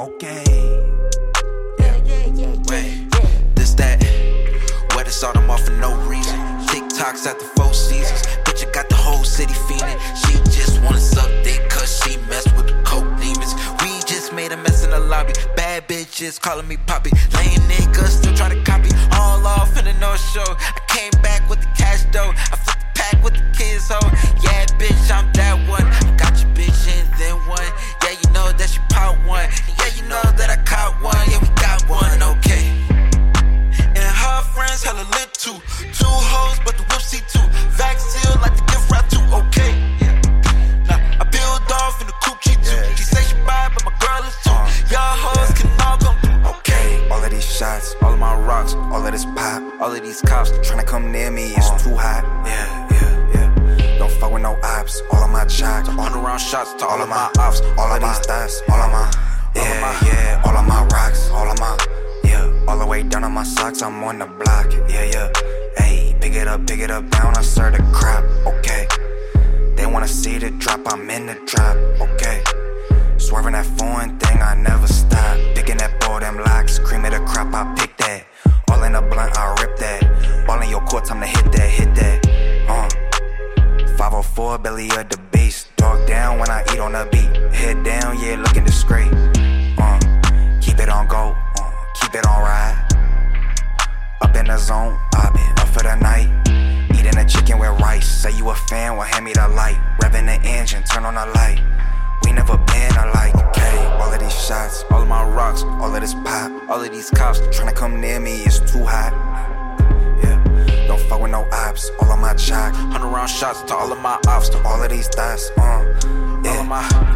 okay. Yeah, yeah, yeah, Wait, this, that. Wet to start them off for no reason. TikToks at the four seasons. Bitch, you got the whole city feeling. She just wanna suck dick, cause she messed with the coke demons. We just made a mess in the lobby. Bad bitches calling me poppy. Lame niggas still try to copy. All off in the North Show. I came back too. Two hoes, but the whip see two. Vax seal like the gift wrap too, okay. Nah, I build off in the coupe G2. She say she buy, but my girl is too. Y'all hoes can all come through, okay. All of these shots, all of my rocks, all of this pop, all of these cops tryna come near me, it's too hot. Yeah, yeah, yeah. Don't fuck with no ops, all of my jocks, Hundred round shots to all of my ops, all of these thoughts, all of my, yeah, yeah, all of my rocks, all of my, down on my socks, I'm on the block, yeah, yeah. Hey, pick it up, pick it up, down, I serve the crap, okay. They wanna see the drop, I'm in the drop, okay. Swerving that foreign thing, I never stop. Picking that ball, them locks, cream of the crop, I pick that. All in the blunt, I rip that. Ball in your court, time to hit that, hit that. Uh. 504, belly of the beast. Dog down when I eat on the beat. Head down, yeah, looking discreet. The zone, I been up for the night. Eating a chicken with rice. Say you a fan, well, hand me the light. Revving the engine, turn on the light. We never been alike, okay? All of these shots, all of my rocks, all of this pop, all of these cops trying to come near me, it's too hot. Yeah, don't fuck with no ops, all of my jocks, Hundred round shots to all of my ops. to all of these thoughts, uh, yeah. All of my-